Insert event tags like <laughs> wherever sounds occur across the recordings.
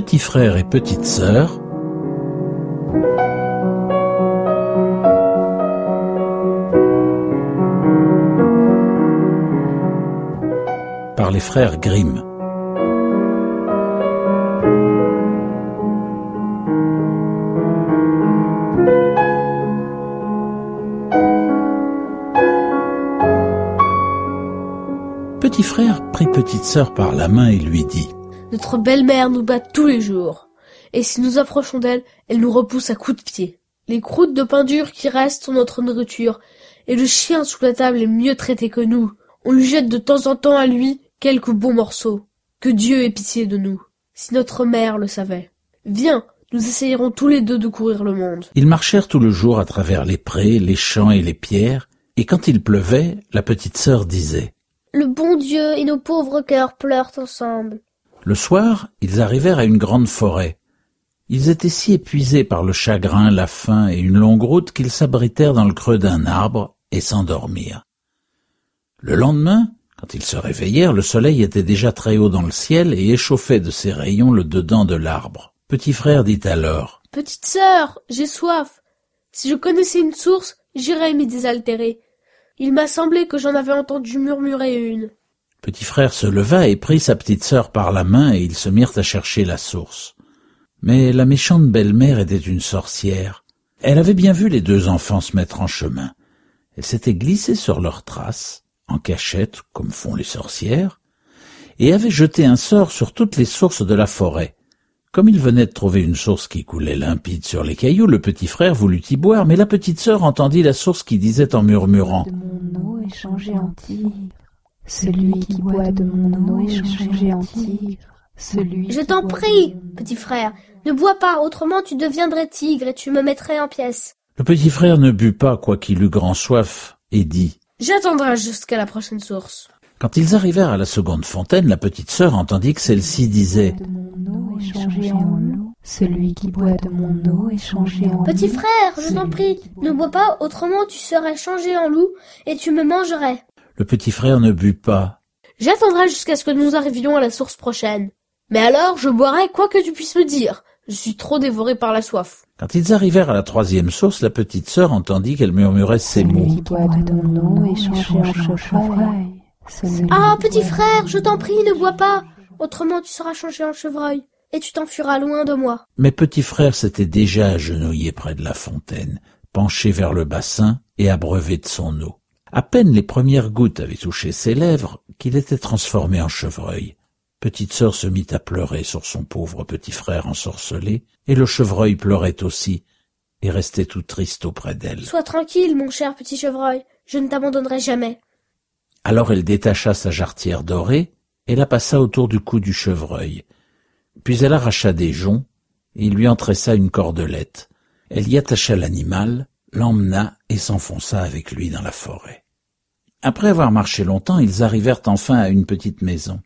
Petit frère et petite sœur par les frères Grimm. Petit frère prit petite sœur par la main et lui dit Notre belle-mère nous bat tous les jours. Et si nous approchons d'elle, elle nous repousse à coups de pied. Les croûtes de pain dur qui restent sont notre nourriture, et le chien sous la table est mieux traité que nous. On lui jette de temps en temps à lui quelques bons morceaux. Que Dieu ait pitié de nous. Si notre mère le savait. Viens, nous essayerons tous les deux de courir le monde. Ils marchèrent tout le jour à travers les prés, les champs et les pierres, et quand il pleuvait, la petite sœur disait Le bon Dieu et nos pauvres cœurs pleurent ensemble. Le soir, ils arrivèrent à une grande forêt. Ils étaient si épuisés par le chagrin, la faim et une longue route qu'ils s'abritèrent dans le creux d'un arbre et s'endormirent. Le lendemain, quand ils se réveillèrent, le soleil était déjà très haut dans le ciel et échauffait de ses rayons le dedans de l'arbre. Petit frère dit alors Petite sœur, j'ai soif. Si je connaissais une source, j'irais m'y désaltérer. Il m'a semblé que j'en avais entendu murmurer une. Petit frère se leva et prit sa petite sœur par la main et ils se mirent à chercher la source. Mais la méchante belle-mère était une sorcière. Elle avait bien vu les deux enfants se mettre en chemin. Elle s'était glissée sur leurs traces, en cachette, comme font les sorcières, et avait jeté un sort sur toutes les sources de la forêt. Comme il venait de trouver une source qui coulait limpide sur les cailloux, le petit frère voulut y boire, mais la petite sœur entendit la source qui disait en murmurant mon eau est changé en tigre. Celui qui boit de mon eau est changé en tigre. Celui Je t'en prie, petit frère, ne bois pas, autrement tu deviendrais tigre et tu me mettrais en pièces. Le petit frère ne but pas, quoiqu'il eût grand soif, et dit J'attendrai jusqu'à la prochaine source. Quand ils arrivèrent à la seconde fontaine, la petite sœur entendit que celle-ci disait de mon eau est changé en eau. Celui qui boit de mon eau est changé en Petit frère, je t'en prie, ne bois pas, autrement tu serais changé en loup et tu me mangerais. Le petit frère ne but pas. J'attendrai jusqu'à ce que nous arrivions à la source prochaine. Mais alors, je boirai quoi que tu puisses me dire. Je suis trop dévoré par la soif. Quand ils arrivèrent à la troisième source, la petite sœur entendit qu'elle murmurait ces mots. qui boit de mon eau est changé en chevreuil. Celui Ah, petit frère, je t'en prie, ne bois pas, en autrement tu seras changé en chevreuil et tu t'enfuiras loin de moi. Mais petit frère s'était déjà agenouillé près de la fontaine, penché vers le bassin et abreuvé de son eau. À peine les premières gouttes avaient touché ses lèvres qu'il était transformé en chevreuil. Petite sœur se mit à pleurer sur son pauvre petit frère ensorcelé, et le chevreuil pleurait aussi, et restait tout triste auprès d'elle. Sois tranquille, mon cher petit chevreuil, je ne t'abandonnerai jamais. Alors elle détacha sa jarretière dorée et la passa autour du cou du chevreuil. Puis elle arracha des joncs et il lui entressa une cordelette. Elle y attacha l'animal, l'emmena et s'enfonça avec lui dans la forêt. Après avoir marché longtemps, ils arrivèrent enfin à une petite maison.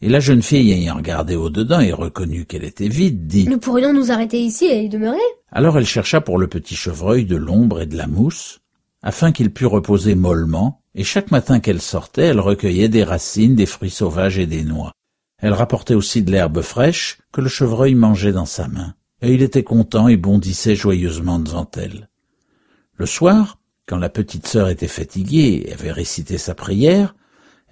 Et la jeune fille, ayant regardé au-dedans et reconnu qu'elle était vide, dit Nous pourrions nous arrêter ici et y demeurer. alors elle chercha pour le petit chevreuil de l'ombre et de la mousse, afin qu'il pût reposer mollement, et chaque matin qu'elle sortait, elle recueillait des racines, des fruits sauvages et des noix. Elle rapportait aussi de l'herbe fraîche que le chevreuil mangeait dans sa main, et il était content et bondissait joyeusement devant elle. Le soir, quand la petite sœur était fatiguée et avait récité sa prière,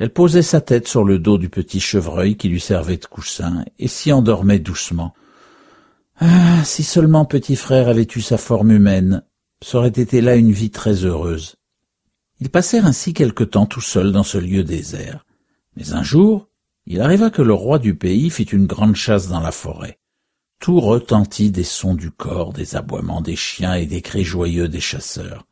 elle posait sa tête sur le dos du petit chevreuil qui lui servait de coussin et s'y endormait doucement. Ah, si seulement petit frère avait eu sa forme humaine, ça aurait été là une vie très heureuse. Ils passèrent ainsi quelque temps tout seuls dans ce lieu désert. Mais un jour, il arriva que le roi du pays fit une grande chasse dans la forêt. Tout retentit des sons du corps, des aboiements des chiens et des cris joyeux des chasseurs.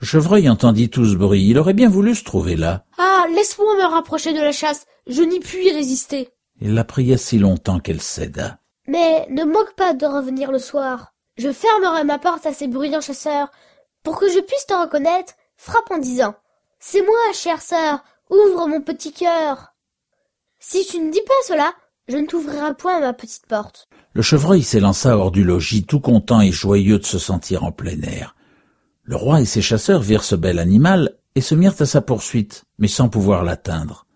Chevreuil entendit tout ce bruit. Il aurait bien voulu se trouver là. Ah, laisse-moi me rapprocher de la chasse, je n'y puis résister. Il la pria si longtemps qu'elle céda. Mais ne moque pas de revenir le soir. Je fermerai ma porte à ces bruyants chasseurs. Pour que je puisse te reconnaître, frappe en disant C'est moi, chère sœur, ouvre mon petit cœur. Si tu ne dis pas cela, je ne t'ouvrirai point ma petite porte. Le chevreuil s'élança hors du logis, tout content et joyeux de se sentir en plein air. Le roi et ses chasseurs virent ce bel animal et se mirent à sa poursuite, mais sans pouvoir l'atteindre.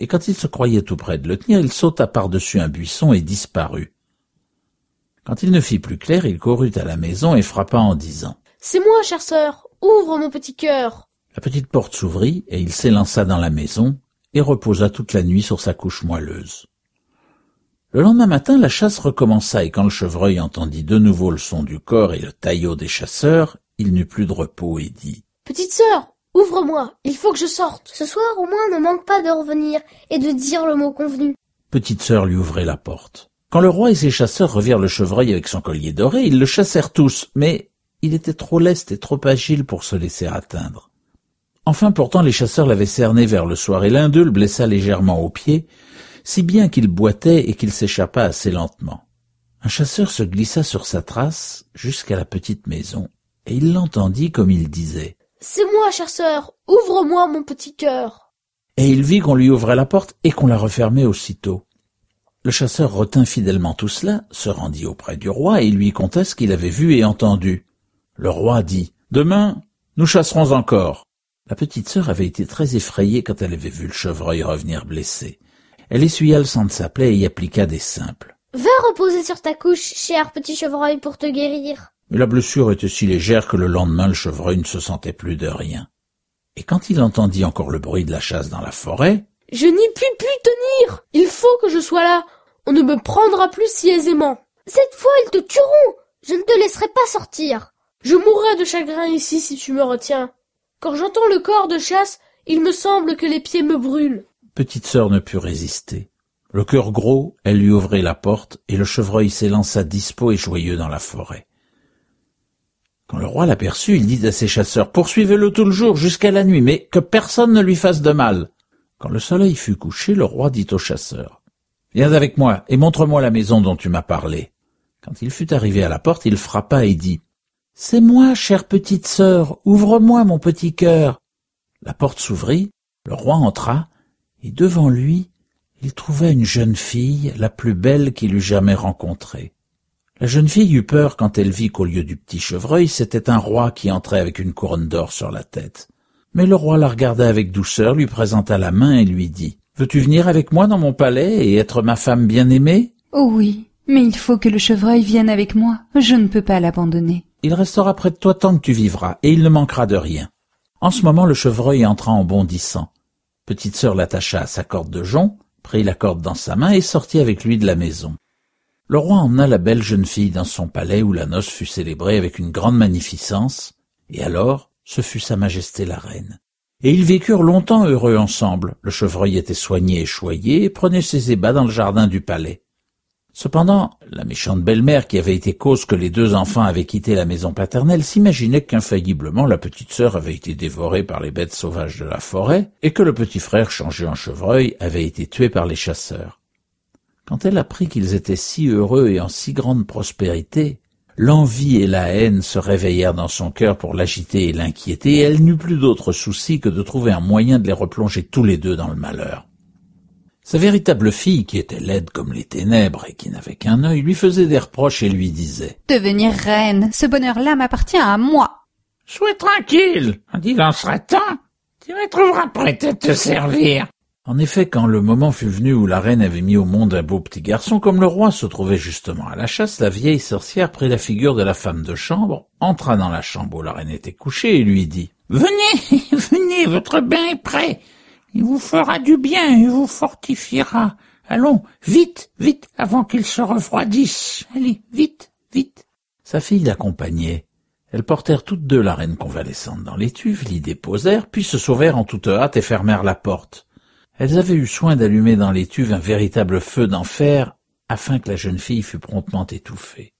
Et quand il se croyait tout près de le tenir, il sauta par-dessus un buisson et disparut. Quand il ne fit plus clair, il courut à la maison et frappa en disant C'est moi, chère sœur, ouvre mon petit cœur. La petite porte s'ouvrit et il s'élança dans la maison et reposa toute la nuit sur sa couche moelleuse. Le lendemain matin, la chasse recommença et quand le chevreuil entendit de nouveau le son du corps et le taillot des chasseurs, il n'eut plus de repos et dit Petite sœur, ouvre-moi, il faut que je sorte. Ce soir, au moins, ne manque pas de revenir et de dire le mot convenu. Petite sœur lui ouvrait la porte. Quand le roi et ses chasseurs revirent le chevreuil avec son collier doré, ils le chassèrent tous, mais il était trop leste et trop agile pour se laisser atteindre. Enfin pourtant les chasseurs l'avaient cerné vers le soir et l'un d'eux le blessa légèrement au pied, si bien qu'il boitait et qu'il s'échappa assez lentement. Un chasseur se glissa sur sa trace jusqu'à la petite maison, et il l'entendit comme il disait C'est moi, chère sœur, ouvre-moi mon petit cœur. Et il vit qu'on lui ouvrait la porte et qu'on la refermait aussitôt. Le chasseur retint fidèlement tout cela, se rendit auprès du roi et lui conta ce qu'il avait vu et entendu. Le roi dit Demain, nous chasserons encore. La petite sœur avait été très effrayée quand elle avait vu le chevreuil revenir blessé. Elle essuya le sang de sa plaie et y appliqua des simples. Va reposer sur ta couche, cher petit chevreuil, pour te guérir. Mais la blessure était si légère que le lendemain le chevreuil ne se sentait plus de rien. Et quand il entendit encore le bruit de la chasse dans la forêt, Je n'y puis plus tenir. Il faut que je sois là. On ne me prendra plus si aisément. Cette fois, ils te tueront. Je ne te laisserai pas sortir. Je mourrai de chagrin ici si tu me retiens. Quand j'entends le corps de chasse, il me semble que les pieds me brûlent. Petite sœur ne put résister. Le cœur gros, elle lui ouvrit la porte, et le chevreuil s'élança dispos et joyeux dans la forêt. Quand le roi l'aperçut, il dit à ses chasseurs, poursuivez-le tout le jour jusqu'à la nuit, mais que personne ne lui fasse de mal. Quand le soleil fut couché, le roi dit aux chasseurs, viens avec moi et montre-moi la maison dont tu m'as parlé. Quand il fut arrivé à la porte, il frappa et dit, c'est moi, chère petite sœur, ouvre-moi mon petit cœur. La porte s'ouvrit, le roi entra, et devant lui, il trouva une jeune fille, la plus belle qu'il eût jamais rencontrée. La jeune fille eut peur quand elle vit qu'au lieu du petit chevreuil, c'était un roi qui entrait avec une couronne d'or sur la tête. Mais le roi la regarda avec douceur, lui présenta la main et lui dit Veux-tu venir avec moi dans mon palais et être ma femme bien-aimée? Oh oui, mais il faut que le chevreuil vienne avec moi. Je ne peux pas l'abandonner. Il restera près de toi tant que tu vivras, et il ne manquera de rien. En ce moment, le chevreuil entra en bondissant. Petite sœur l'attacha à sa corde de jonc, prit la corde dans sa main et sortit avec lui de la maison. Le roi emmena la belle jeune fille dans son palais où la noce fut célébrée avec une grande magnificence, et alors ce fut sa majesté la reine. Et ils vécurent longtemps heureux ensemble. Le chevreuil était soigné et choyé et prenait ses ébats dans le jardin du palais. Cependant, la méchante belle-mère qui avait été cause que les deux enfants avaient quitté la maison paternelle s'imaginait qu'infailliblement la petite sœur avait été dévorée par les bêtes sauvages de la forêt et que le petit frère changé en chevreuil avait été tué par les chasseurs. Quand elle apprit qu'ils étaient si heureux et en si grande prospérité, l'envie et la haine se réveillèrent dans son cœur pour l'agiter et l'inquiéter, et elle n'eut plus d'autre souci que de trouver un moyen de les replonger tous les deux dans le malheur. Sa véritable fille, qui était laide comme les ténèbres et qui n'avait qu'un œil, lui faisait des reproches et lui disait Devenir reine, ce bonheur-là m'appartient à moi. Sois tranquille, quand il en sera temps, tu me trouveras prête à te servir. En effet, quand le moment fut venu où la reine avait mis au monde un beau petit garçon, comme le roi se trouvait justement à la chasse, la vieille sorcière prit la figure de la femme de chambre, entra dans la chambre où la reine était couchée et lui dit Venez, <laughs> venez, votre bain est prêt. Il vous fera du bien et vous fortifiera. Allons, vite, vite, avant qu'il se refroidisse. Allez, vite, vite. Sa fille l'accompagnait. Elles portèrent toutes deux la reine convalescente dans l'étuve, l'y déposèrent, puis se sauvèrent en toute hâte et fermèrent la porte. Elles avaient eu soin d'allumer dans l'étuve un véritable feu d'enfer, afin que la jeune fille fût promptement étouffée.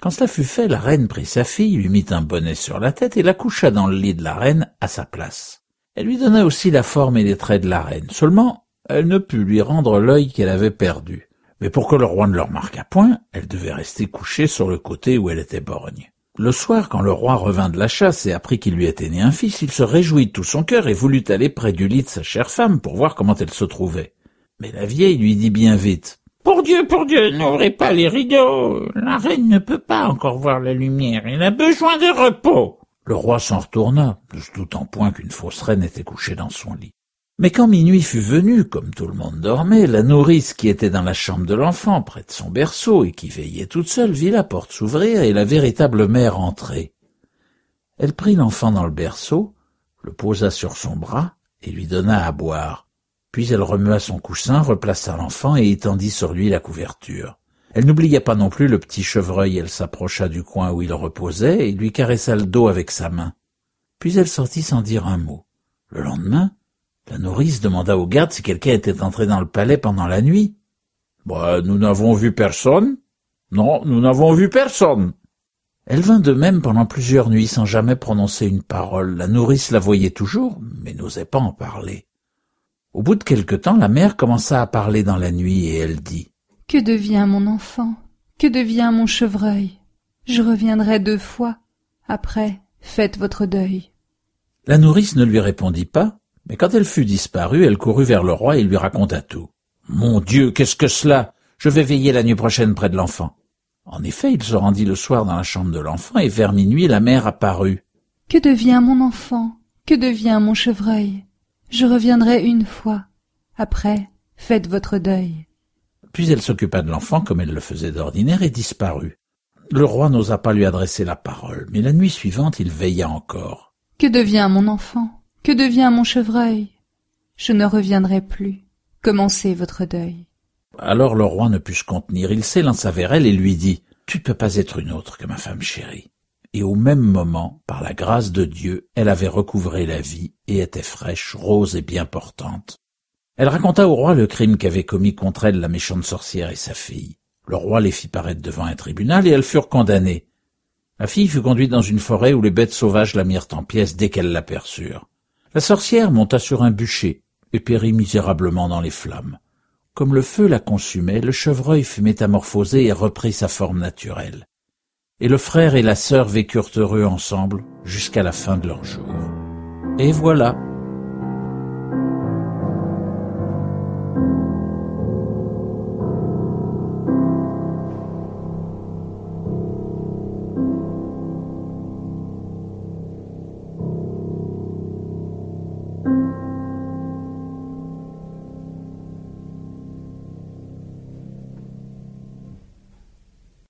Quand cela fut fait, la reine prit sa fille, lui mit un bonnet sur la tête et la coucha dans le lit de la reine à sa place. Elle lui donna aussi la forme et les traits de la reine. Seulement, elle ne put lui rendre l'œil qu'elle avait perdu. Mais pour que le roi ne le remarquât point, elle devait rester couchée sur le côté où elle était borgne. Le soir, quand le roi revint de la chasse et apprit qu'il lui était né un fils, il se réjouit de tout son cœur et voulut aller près du lit de sa chère femme pour voir comment elle se trouvait. Mais la vieille lui dit bien vite. Pour Dieu, pour Dieu, n'ouvrez pas les rideaux. La reine ne peut pas encore voir la lumière. Elle a besoin de repos. Le roi s'en retourna, ne se doutant point qu'une fausse reine était couchée dans son lit. Mais quand minuit fut venu, comme tout le monde dormait, la nourrice qui était dans la chambre de l'enfant, près de son berceau, et qui veillait toute seule, vit la porte s'ouvrir et la véritable mère entrer. Elle prit l'enfant dans le berceau, le posa sur son bras et lui donna à boire. Puis elle remua son coussin, replaça l'enfant et étendit sur lui la couverture. Elle n'oublia pas non plus le petit chevreuil, elle s'approcha du coin où il reposait et lui caressa le dos avec sa main. Puis elle sortit sans dire un mot. Le lendemain, la nourrice demanda au garde si quelqu'un était entré dans le palais pendant la nuit. Bah, nous n'avons vu personne. Non, nous n'avons vu personne. Elle vint de même pendant plusieurs nuits sans jamais prononcer une parole. La nourrice la voyait toujours, mais n'osait pas en parler. Au bout de quelque temps, la mère commença à parler dans la nuit et elle dit Que devient mon enfant? Que devient mon chevreuil? Je reviendrai deux fois. Après, faites votre deuil. La nourrice ne lui répondit pas, mais quand elle fut disparue, elle courut vers le roi et lui raconta tout. Mon Dieu, qu'est-ce que cela? Je vais veiller la nuit prochaine près de l'enfant. En effet, il se rendit le soir dans la chambre de l'enfant, et vers minuit la mère apparut. Que devient mon enfant? Que devient mon chevreuil? Je reviendrai une fois. Après, faites votre deuil. Puis elle s'occupa de l'enfant comme elle le faisait d'ordinaire et disparut. Le roi n'osa pas lui adresser la parole, mais la nuit suivante il veilla encore. Que devient mon enfant? Que devient mon chevreuil? Je ne reviendrai plus. Commencez votre deuil. Alors le roi ne put se contenir. Il s'élança vers elle et lui dit Tu ne peux pas être une autre que ma femme chérie. Et au même moment, par la grâce de Dieu, elle avait recouvré la vie et était fraîche, rose et bien portante. Elle raconta au roi le crime qu'avait commis contre elle la méchante sorcière et sa fille. Le roi les fit paraître devant un tribunal et elles furent condamnées. La fille fut conduite dans une forêt où les bêtes sauvages la mirent en pièces dès qu'elles l'aperçurent. La sorcière monta sur un bûcher et périt misérablement dans les flammes. Comme le feu la consumait, le chevreuil fut métamorphosé et reprit sa forme naturelle. Et le frère et la sœur vécurent heureux ensemble jusqu'à la fin de leur jour. Et voilà,